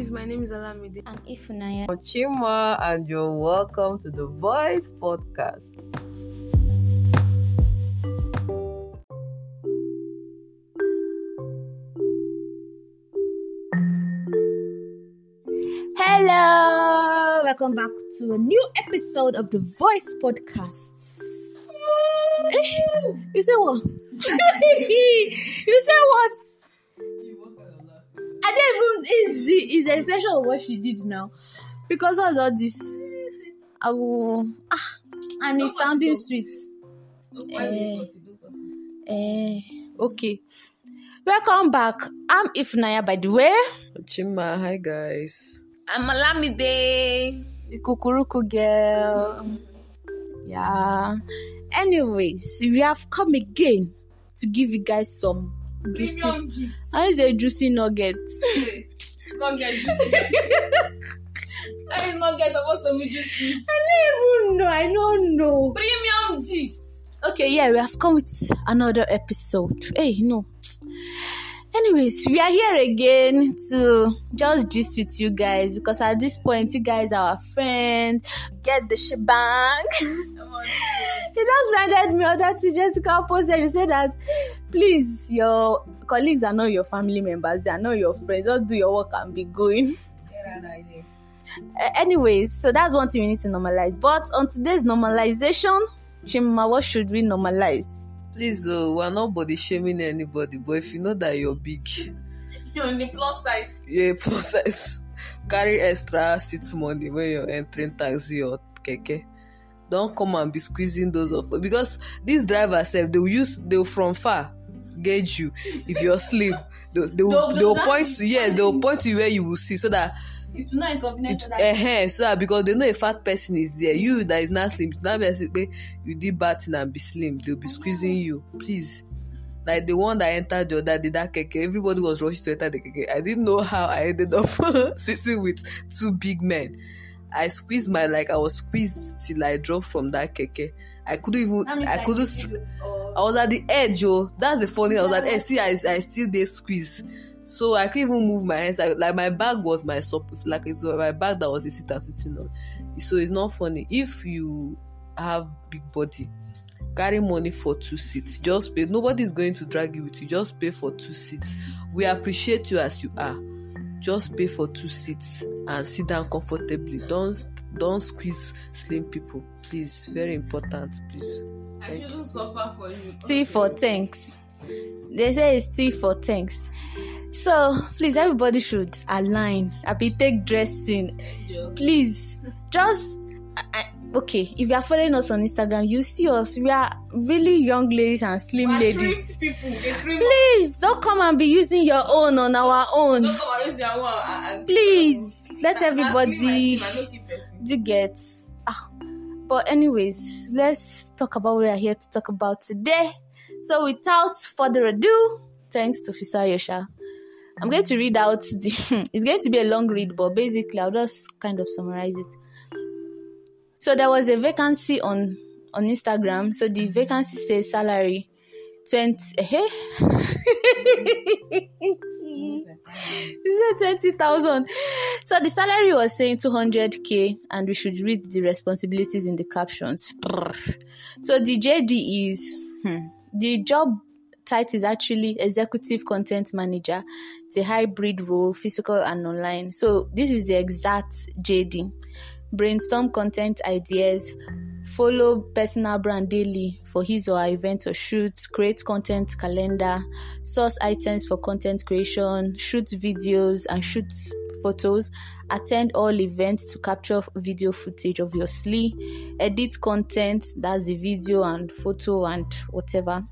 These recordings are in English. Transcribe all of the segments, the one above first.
guys, my name is Olamide. I'm Ifunaya. I'm Chima, and you're welcome to the Voice Podcast. Hello, welcome back to a new episode of the Voice Podcast. Eh, you say what? you say what? I don't even is the is a reflection of what she did now. Because of all this, I will ah and it's sounding sweet. Eh, eh, okay. Welcome back. I'm Ifnaya by the way. Chima, hi guys. I'm Olamide. The Kukuruku girl. Yeah. Anyways, we have come again to give you guys some juicy. I say juicy nuggets. Not get juicy. That is not get supposed to be juicy. I don't even know. I don't know. Premium gist. Okay, yeah, we have come with another episode. Hey, no. Anyways, we are here again to just gist with you guys because at this point, you guys are our friends. Get the shebang. Come on. It just reminded me of that thing Jessica posted. You said that please, your colleagues are not your family members, they are not your friends. Just do your work and be going. Get that idea. Uh, anyways, so that's one thing we need to normalize. But on today's normalization, Chima, what should we normalize? Please, uh, we're not body shaming anybody, but if you know that you're big, You're in the plus size. you're plus size, carry extra seat money when you're entering taxi or keke. Don't come and be squeezing those off because these drivers self they'll use they'll from far gauge you. If you're slim. They'll, they'll, No, no, they'll point to yeah they'll point to you. where you will see so that it's not inconvenient it for that. uh so that because they know a fat person is there. You that is not slim it's not be you did bad thing and be slim. They'll be squeezing you. Please. Like the one that entered the other day that keke everybody was rushing to enter the keke. I didn't know how i ended up sitting with two big men. I squeezed my like i was squeezed till i dropped from that keke i couldn't even i couldn't do- or- I was at the edge, yo. That's the funny. I was at edge. See, I, I still did squeeze. So I couldn't even move my hands. Like, like my bag was my support. Like it's my bag that was the seat I'm sitting on. So it's not funny. If you have big body, carry money for two seats. Just pay. Nobody's going to drag you with you. Just pay for two seats. We appreciate you as you are. Just pay for two seats and sit down comfortably. Don't don't squeeze slim people. Please, very important. Please. I shouldn't suffer for you. T for thanks. They say it's T for thanks. So please, everybody should align. I be take dressing. Please, just I, I- okay. If you are following us on Instagram, you see us. We are really young ladies and slim We are ladies. people. Please don't come and be using your own on our own. Don't come and use their one. and- and- Please let everybody my team, I no keep person. do get. Ah. But anyways, let's talk about what we are here to talk about today. So without further ado, thanks to Fisa Yosha. I'm going to read out the it's going to be a long read, but basically I'll just kind of summarize it. So there was a vacancy on on Instagram. So the vacancy says salary 20 eh? Is it 20,000? So the salary was saying 200k, and we should read the responsibilities in the captions. So the JD is hmm, the job title is actually executive content manager. It's a hybrid role, physical and online. So this is the exact JD. Brainstorm content ideas, follow personal brand daily for his or her event or shoot, create content calendar, source items for content creation, shoot videos and shoot photos, attend all events to capture video footage, obviously, edit content, that's the video and photo and whatever.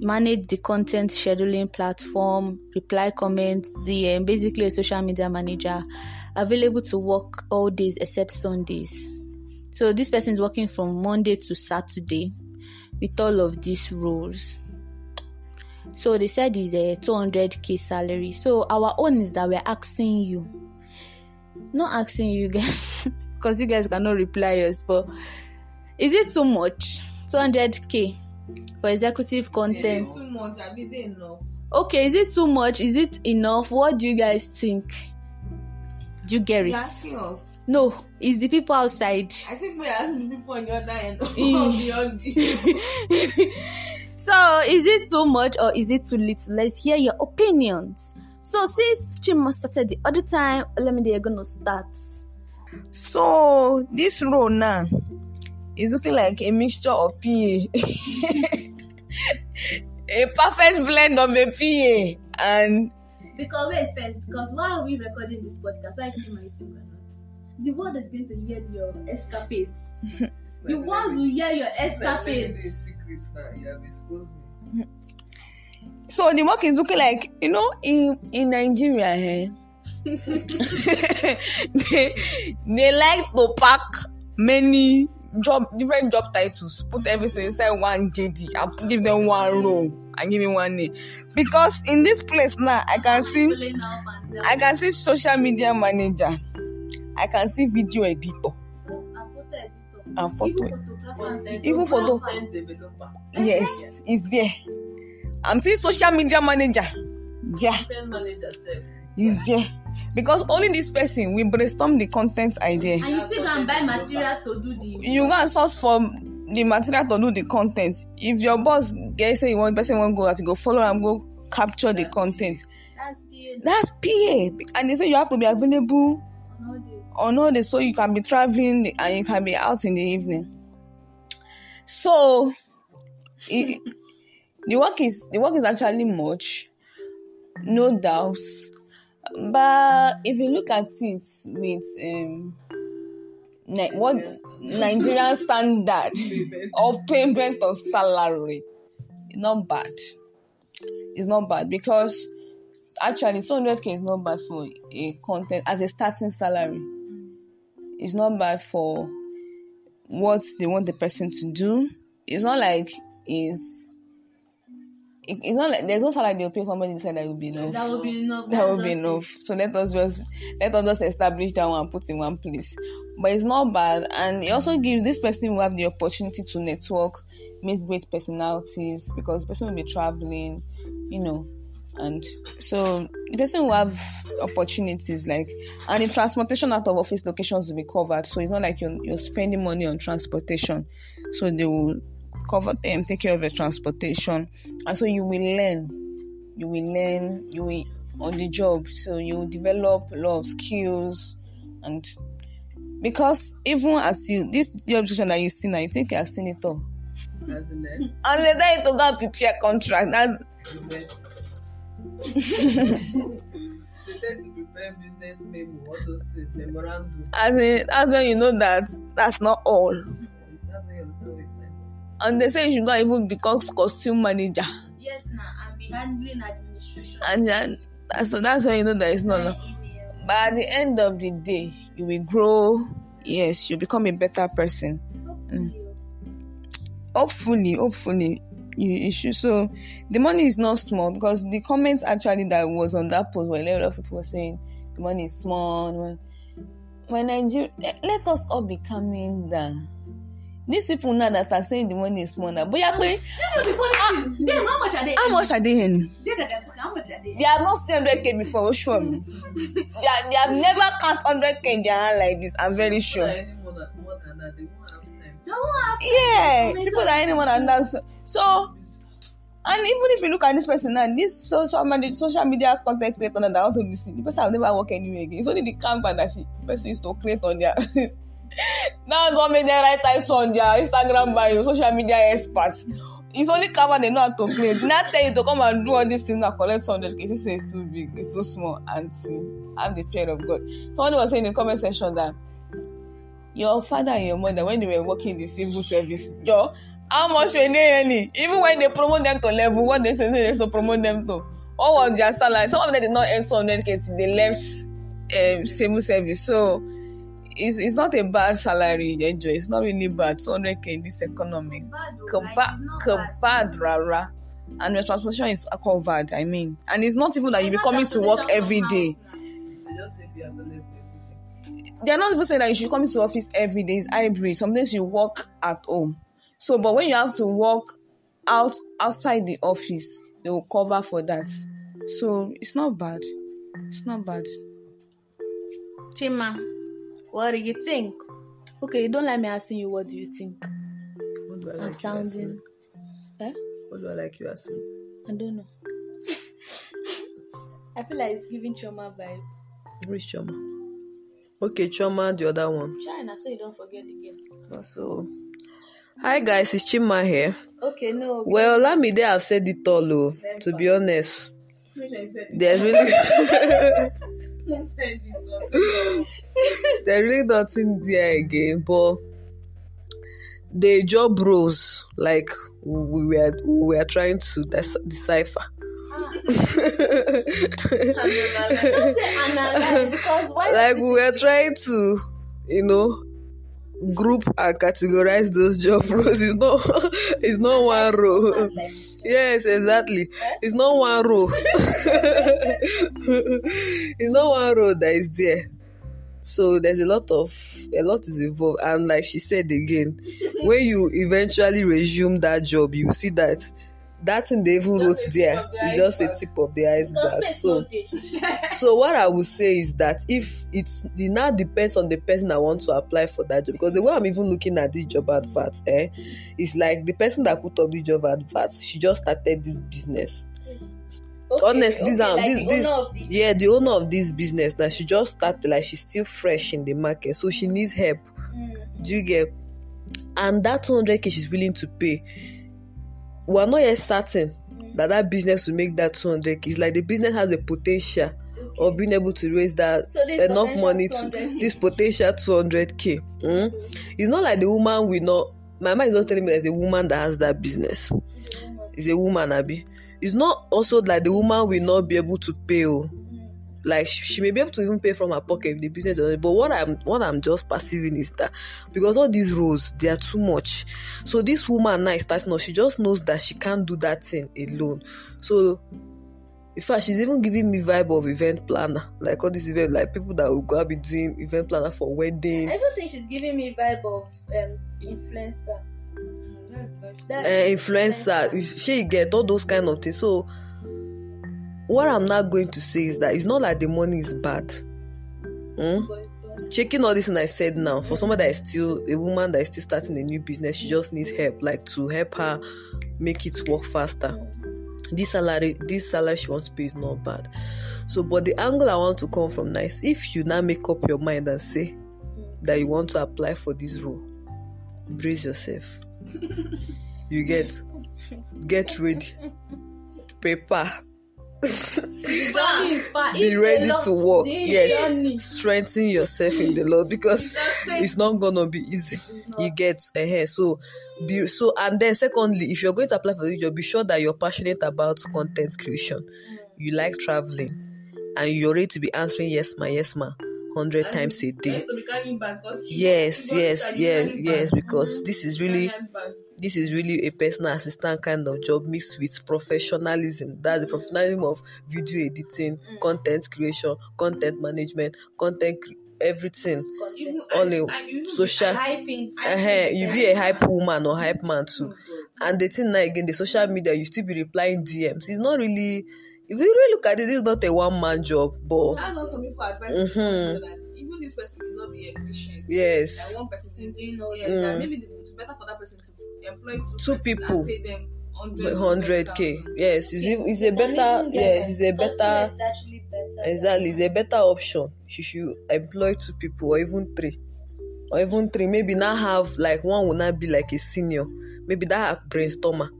Manage the content scheduling platform, reply comments, DM, basically a social media manager, available to work all days except Sundays. So this person is working from Monday to Saturday with all of these roles. So they said it's a 200k salary. So our own is that we're asking you, not asking you guys, because you guys cannot reply us, but is it too much? 200k for executive Is content. it too much? Is it enough? Okay, is it too much? Is it enough? What do you guys think? Do you get it? You're asking us. No, it's the people outside. I think we're asking the people on the other end of the. So, is it too much or is it too little? Let's hear your opinions. So, since Chima started the other time, let me they're gonna start. So this role now is looking like a mixture of PA. a perfect blend of a PA and Because wait first, because why are we recording this podcast? Why is Chima eating granuts? The world is going to hear your escapades. the world will hear your escapades. secrets now. You have exposed me. so the work is looking like you know in in Nigeria eh, they they like to pack many job different job titles put everything inside one JD and give them one role and give me one name because in this place now I can see Pulling up and down. I can see social media manager I can see video editor A photo editor. and Even photo photographer Even photo. videographer. Content developer. yes it's there I'm seeing social media manager there Content manager self. is there because only this person will brainstorm the content idea And you still go and buy materials to do the. you go and source for the material to do the content. If your boss get say you want person wan go out you go follow am go capture the content. That's being that's pa and they say you have to be available on all this. on all day so you can be traveling and you can be out in the evening. So it, the work is the work is actually much no doubt. But if you look at it with um Ni- what nigerian standard of payment of salary? It's not bad. It's not bad because actually 200k is not bad for a content as a starting salary. It's not bad for what they want the person to do. It's not like is it, it's not like there's no salary they'll pay for money inside that will be enough That will be enough. that will be enough. So let us just let us just establish that one and put in one place. But it's not bad, and it also gives this person will have the opportunity to network, meet great personalities because the person will be traveling, you know, and so the person will have opportunities like and the transportation out of office locations will be covered. So it's not like you're you're spending money on transportation. So they will cover them, take care of your transportation, and so you will learn. You will learn. You will on the job. So you will develop a lot of skills. And because even as you this job description that you see now you think you have seen it all As eh? and they to go prepare contract. That's they tend to prepare business memo, all those things, memorandum. as in that's when you know that that's not all and they say you should not even become costume manager. Yes, now and be handling administration. and then so that's when you know that it's not enough. But at the end of the day you will grow. Yes you become a better person. Mm. Oh. Hopefully hopefully you, you should. So the money is not small because the comments actually that was on that post were a lot of people were saying the money is small. When nigeria let- let us all be coming down these people now that are saying the money is small now boya pe Do you know the funny thing? Damn, how much are they? how much are they earning They that are talking, how much are they? they have not seen 100k before oh, sure me they, are, they have never count 100k in their hand like this i'm very sure People that any more than, more than that, they won't have time. They won't have yeah Comment people on that anyone and that so, so and even if you look at this person now this social media social media content creator now that I want to be seen the person have never work anywhere again it's only the camera that she the person used to create on their that's what made them write times on their instagram bio social media experts. It's only Canva they know how to create not tell you to come and do all these things and collect 100k she say it's too big. It's too small aunty have the fear of god. Somebody was saying in the comment section that your father and your mother when they were working in the civil service yo how much were they earning? Even when they promote them to level what they say they used to promote them to? What was their salary? Some of them did not earn 200k till they left um, civil service. So it's it's not a bad salary enjoy it's not really bad 200k in this economy like, Compa- bad rara and your transportation is covered i mean and it's not even that you be coming to work every day they're not even saying that you should come into office every day. It's hybrid. Some days you work at home. So, but when you have to work out outside the office, they will cover for that. So it's not bad. It's not bad. Chima, what do you think? Okay, you don't like me asking you what do you think? What do I I'm like you sounding. asking? Eh? What do I like you asking? I don't know. I feel like it's giving trauma vibes. Which Choma? Okay, Choma, the other one. China, so you don't forget again. So, hi guys, it's Chima here. Okay, no. Well, Lamide have said it all, oh, to be honest. Which I said it. There's really, Who said it? there's really nothing there again, but the job roles, like we were, we were trying to dec- decipher. Don't say analyze because why? like we were trying to, you know, group and categorize those job roles. It's not, it's not one row. Yes, exactly. It's not one row. it's not one row that is there. So there's a lot of a lot is involved, and like she said again, when you eventually resume that job, you see that that thing they even wrote Just a tip there the is just a tip of the iceberg. So so what I would say is that if it's it now depends on the person that want to apply for that job because the way I'm even looking at this job advert, eh, is like the person that put up the job advert, she just started this business. Okay, Honestly, these okay, are- like this- this- owner Yeah, the owner of this business that she just started, like she's still fresh in the market, so she needs help. Mm. Do you get? And that 200k she's willing to pay. We are not yet certain that that business will make that 200k. It's like the business has the potential Okay. of being able to raise that So enough money to 200K. this potential 200k. Mm? It's not like the woman will not. My mind is not telling me there's a woman that has that business. It's a woman, Abby. It's not also like the woman will not be able to pay. Oh. Like she, may be able to even pay from her pocket if the business doesn't. But what I'm what I'm just perceiving is that because all these roles they are too much. So this woman now is starting off. She just knows that she can't do that thing alone. So in fact, she's even giving me vibe of event planner, like all these event, like people that will go be doing event planner for wedding, I even think she's giving me vibe of um influencer. Uh, influencer. She get all those kind of things. So what I'm not going to say is that it's not like the money is bad. Hmm? Checking all this and I said now, for someone that is still a woman that is still starting a new business, she just needs help, like to help her make it work faster. This salary, this salary she wants to pay is not bad. So, but the angle I want to come from now is if you now make up your mind and say that you want to apply for this role, brace yourself. You get get ready, prepare, be ready to work. Yes, strengthen yourself in the Lord because it's not gonna be easy. You get ahead. So be so and then secondly, if you're going to apply for this job, be sure that you're passionate about content creation. You like traveling and you're ready to be answering yes ma, yes ma, hundred times a day. Yes, yes, yes, yes, because this is really this is really a personal assistant kind of job mixed with professionalism. That's the professionalism of video editing, content creation, content management, content cre- everything. Even All in and you even social- be- Hyping. uh You be a hype woman or hype man too. And the thing now again, the social media, you still be replying DMs. It's not really. If you really look at it, this is not a one man job, but That's what some people advise. Mhm. people that even this person will not be efficient. Yes. That one person is doing all yeah, that. that Mm. maybe it's better for that person to employ two, Two people. and pay them 100 hundred k. Yes, it's, even- it's a better. Yes, them. it's a better. It's. Exactly, it's a better option. She should employ two people or even three. Or even three. Maybe not have like one will not be like a senior. Maybe that brainstormer.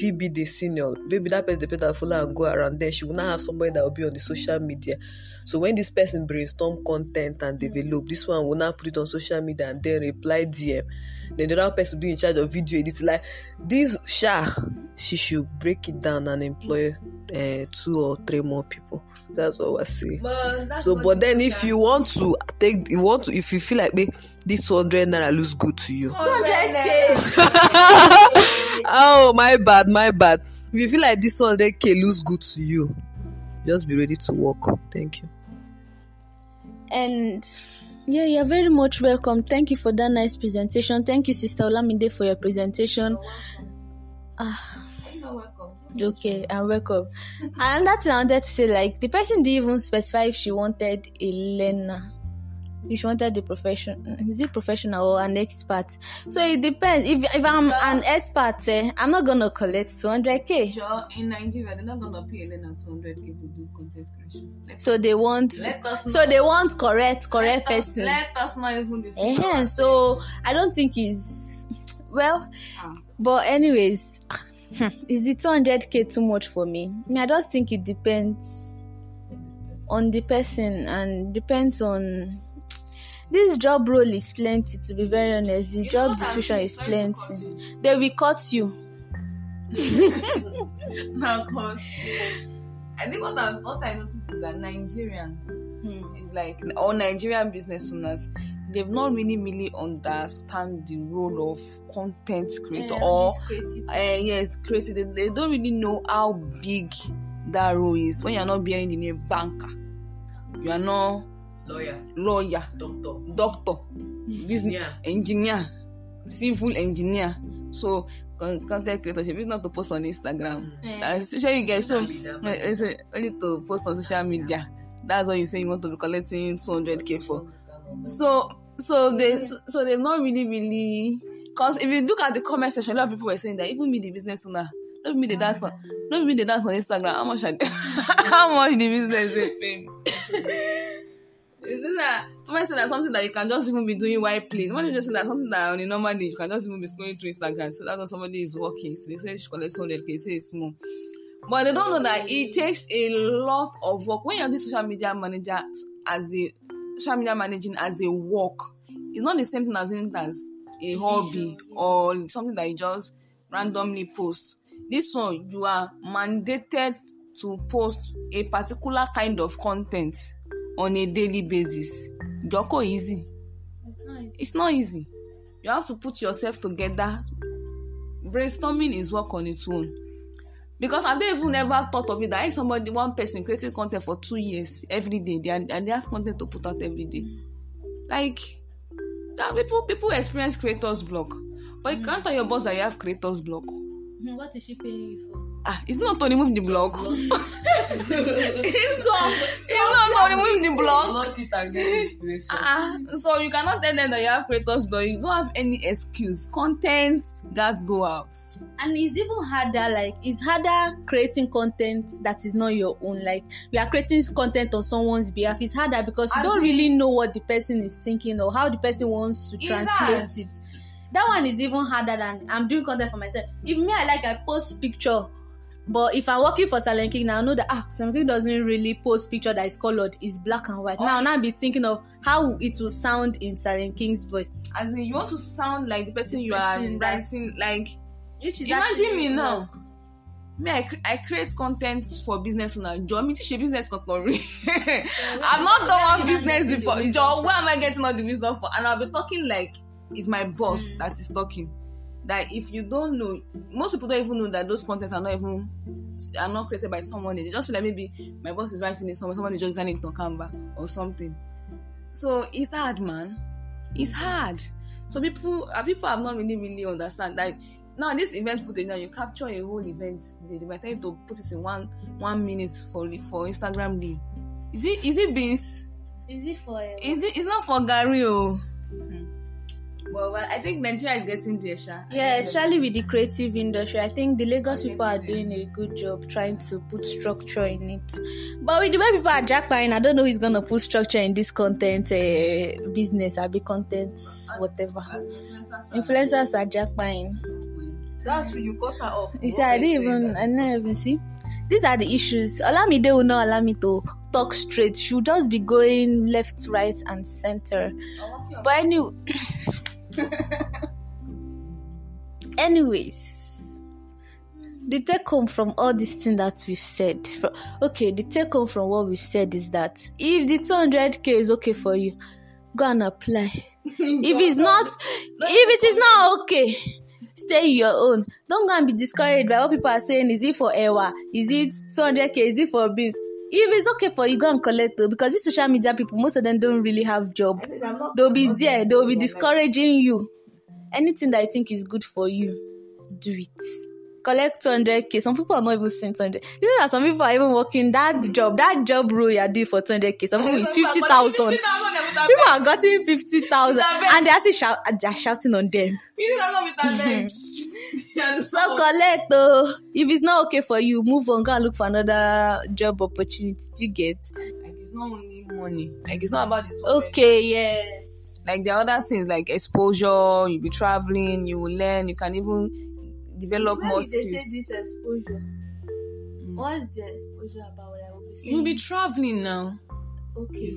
He be the senior, maybe that person the person that follow and go around. Then she will not have somebody that will be on the social media. So when this person brainstorm content and develop, this one will not put it on social media and then reply DM. Then the other person will be in charge of video editing. Like this Sha, she should break it down and employ uh, two or three more people. That's what we're saying. But So, but then if you want to take, you want to, if you feel like, me, this 200 naira looks good to you. 200k. oh, my bad, my bad. If you feel like this 100k looks good to you, just be ready to work. Thank you. And yeah, you're very much welcome. Thank you for that nice presentation. Thank you, Sister Olamide, for your presentation. Ah, You're welcome. Okay, and welcome. and that's I wanted to say, like, the person didn't even specify if she wanted a learner if she wanted a profession is it professional or an expert so it depends if if i'm an expert eh, i'm not gonna collect 200k Joe, in Nigeria, they're not gonna pay Elena 200k to do content creation. Let, so they want us so know. they want correct correct let us, person let us not even this. uh so i don't think it's well Ah. but anyways is the 200k too much for me? I, mean, I just think it depends on the person and depends on this job role is plenty to be very honest. The You job description is plenty. they will cut you. Now, cause I think what I what I noticed is that Nigerians Hmm. is like or Nigerian business owners, they've not really really understand the role of content creator or uh, yes, creative. They, they don't really know how big that role is when you're not bearing the name banker. You are not Lawyer, lawyer, doctor, doctor, business engineer. engineer, civil engineer. So con- content creatorship is not to post on Instagram. That's sure you get so it's only to post on social media. That's what you say you want to be collecting 200k for. So so they so, so they've not really really because if you look at the comment section, a lot of people were saying that even me the business owner, not me the ah, dance on, not me the dance on Instagram. How much? I, how much the business they pay? Isn't that someone said that something that you can just even be doing while playing? When you just say that something that on a normal day you can just even be scrolling through Instagram. So that's when somebody is working. So they say she collects 100k, say it's small. But they don't know that it takes a lot of work. When you're doing social media manager as a social media managing as a work, it's not the same thing as doing it as a hobby or something that you just randomly post. This one, you are mandated to post a particular kind of content on a daily basis. Joko easy. It's not easy. You have to put yourself together. Brainstorming is work on its own. Because I've even ever thought of it that somebody, one person creating content for two years every day, they are, and they have content to put out every day. Like that people people experience creators block. But you can't tell your boss that you have creators block. Hmm, what is she paying you for Ah, it's not to remove the block. it's not, it's not to remove the block. Block it and get inspiration. Ah, so you cannot tell them that you have creators but You don't have any excuse. Content got go out. and it's even harder like it's harder creating content that is not your own like you are creating content on someone's behalf it's harder because you As don't in- really know what the person is thinking or how the person wants to It's translate hard. it that one is even harder than i'm doing content for myself if me i like i post picture but if i'm working for Silent King now i know that ah Silent King doesn't really post picture that is colored it's black and white now now I be thinking of how it will sound in Silent King's voice As in, you want to sound like the person you are Person that- writing. Like, which is imagine me work. now. Me, I, I create content for business owner. Joe, me teach a business company. I've not done one business before. Joe, where am I getting all the wisdom for? And I'll be talking like it's my boss that is talking. That if you don't know, most people don't even know that those contents are not even are not created by someone. They just feel like maybe my boss is writing it somewhere, someone is just designing it on Canva or something. So it's hard, man. It's hard. So people, uh, people have not really, really understand that now this event footage now you capture a whole event. They, might tell you to put it in one one minute for for Instagram reel. Is it is it beans? is it for a Is it? It's not for Gary. Oh. Well, well, I think Nigeria is getting there, Sha. Yeah, especially with the creative industry, I think the Lagos people are doing a good job trying to put structure in it. But with the way people are jackpotting, I don't know who's gonna put structure in this content uh, business, or be content, whatever. Influencers are jackpotting. That's. You cut her off. You see, I didn't even, I didn't even see. These are the issues. Olamide will not allow me to talk straight. She'll just be going left, right, and center. But anyway, anyways, the take home from all this thing that we've said, fro- okay, the take home from what we've said is that if the 200k is okay for you, go and apply. if it's not, if it is not okay, stay your own. Don't go and be discouraged by what people are saying. Is it for Ewa? Is it 200k? Is it for beans? If it's okay for you, go and collect it because these social media people, most of them don't really have job. They'll be there. They'll be discouraging you. Anything that I think is good for you, do it. Collect 200k. Some people are not even seeing 200. You know that some people are even working that job, that job role you're doing for 200k. Some people is 50,000. People are getting fifty thousand, Abeg. and they're still shout, they're shouting on them. You need to come with abeg. So collect though. If it's not okay for you, move on. Go and look for another job opportunity to get. Like it's not only money. Like it's not about this. Okay, yes. Like there are other things like exposure. You'll be traveling. You will learn. You can even develop Why more did they say skills. this exposure? Mm. What's the exposure about? What I will? You'll be traveling now. Okay.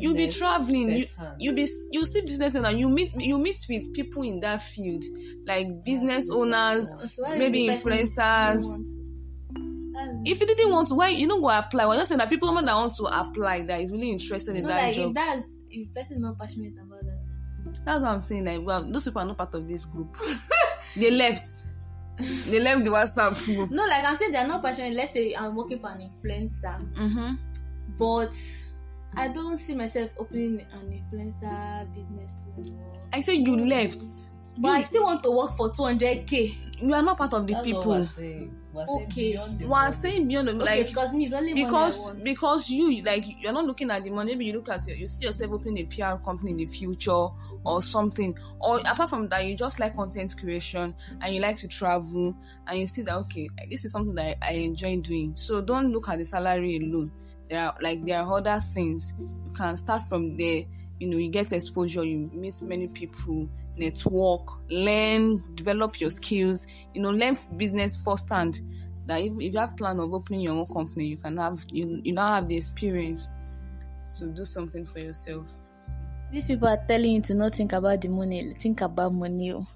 You'll be traveling. You you be you see business owner. You meet you meet with people in that field, like business owners. Okay, Maybe influencers. don't want to? That's- If you didn't want to, why you don't go apply? We're just saying that people that want to apply that is really interested in no, that like job. if that's if person not passionate about that. That's what I'm saying. Like, well, those people are not part of this group. they left. They left the WhatsApp group. No, like I'm saying, they're not passionate. Let's say I'm working for an influencer, Mm-hmm. but I don't see myself opening an influencer business. or- I say you left. But I still want to work for 200k. You are not part of the people. Okay. We are saying beyond the, Okay, like because me it's only because want. because you like you're not looking at the money. Maybe you look at your, you see yourself opening a PR company in the future or something. Or apart from that, you just like content creation and you like to travel and you see that okay, this is something that I enjoy doing. So don't look at the salary alone. There are like there are other things you can start from there. You know, you get exposure, you meet many people, network, learn, develop your skills. You know, learn business firsthand that if, if you have plan of opening your own company, you can have you you now have the experience to do something for yourself. These people are telling you to not think about the money, think about money. oh.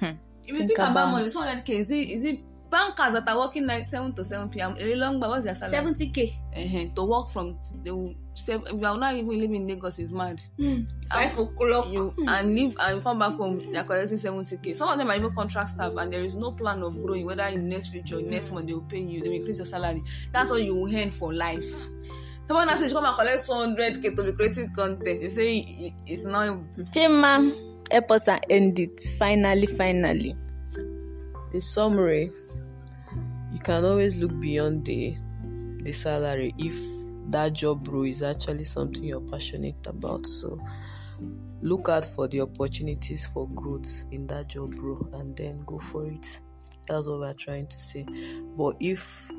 Hmm. Hmm. If you Think think, about, about- money, 200k is it is it bankers that are working night seven to seven p.m. A long but what's their salary? 70k. uh to work from t- they will seven. If you are not even living in Lagos, is mad. Five o'clock. You and leave and come back home, they are collecting seventy k. Some of them are even contract staff, and there is no plan of growing. Whether in next future, or next month they will pay you, they will increase your salary. That's what you will earn for life. Someone else says come and collect two hundred k to be creating content. You say it's not Chima, help us and end it. Finally, finally. in summary, you can always look beyond the the salary if that job role is actually something you're passionate about. So look out for the opportunities for growth in that job role and then go for it. That's what we're trying to say. But if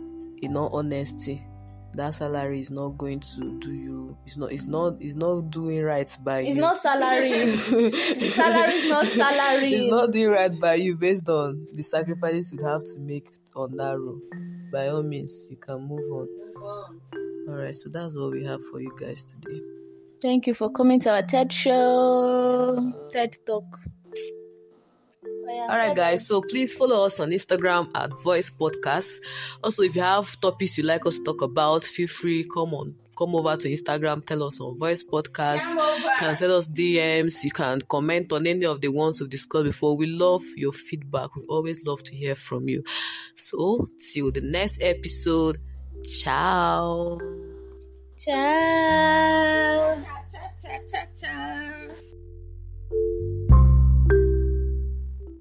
in all honesty, that salary is not going to do you it's not it's not it's not doing right by you. It's you. not salary. salary is not salary. it's not doing right by you based on the sacrifices you'd have to make on that role. By all means, you can move on. All right, so that's what we have for you guys today. Thank you for coming to our TED show. TED Talk. All right, guys. So please follow us on Instagram at Voice Podcast. Also, if you have topics you'd like us to talk about, feel free come on, come over to Instagram. Tell us on Voice Podcast. You can send us DMs. You can comment on any of the ones we've discussed before. We love your feedback. We always love to hear from you. So till the next episode. Ciao. Ciao. cha cha cha cha.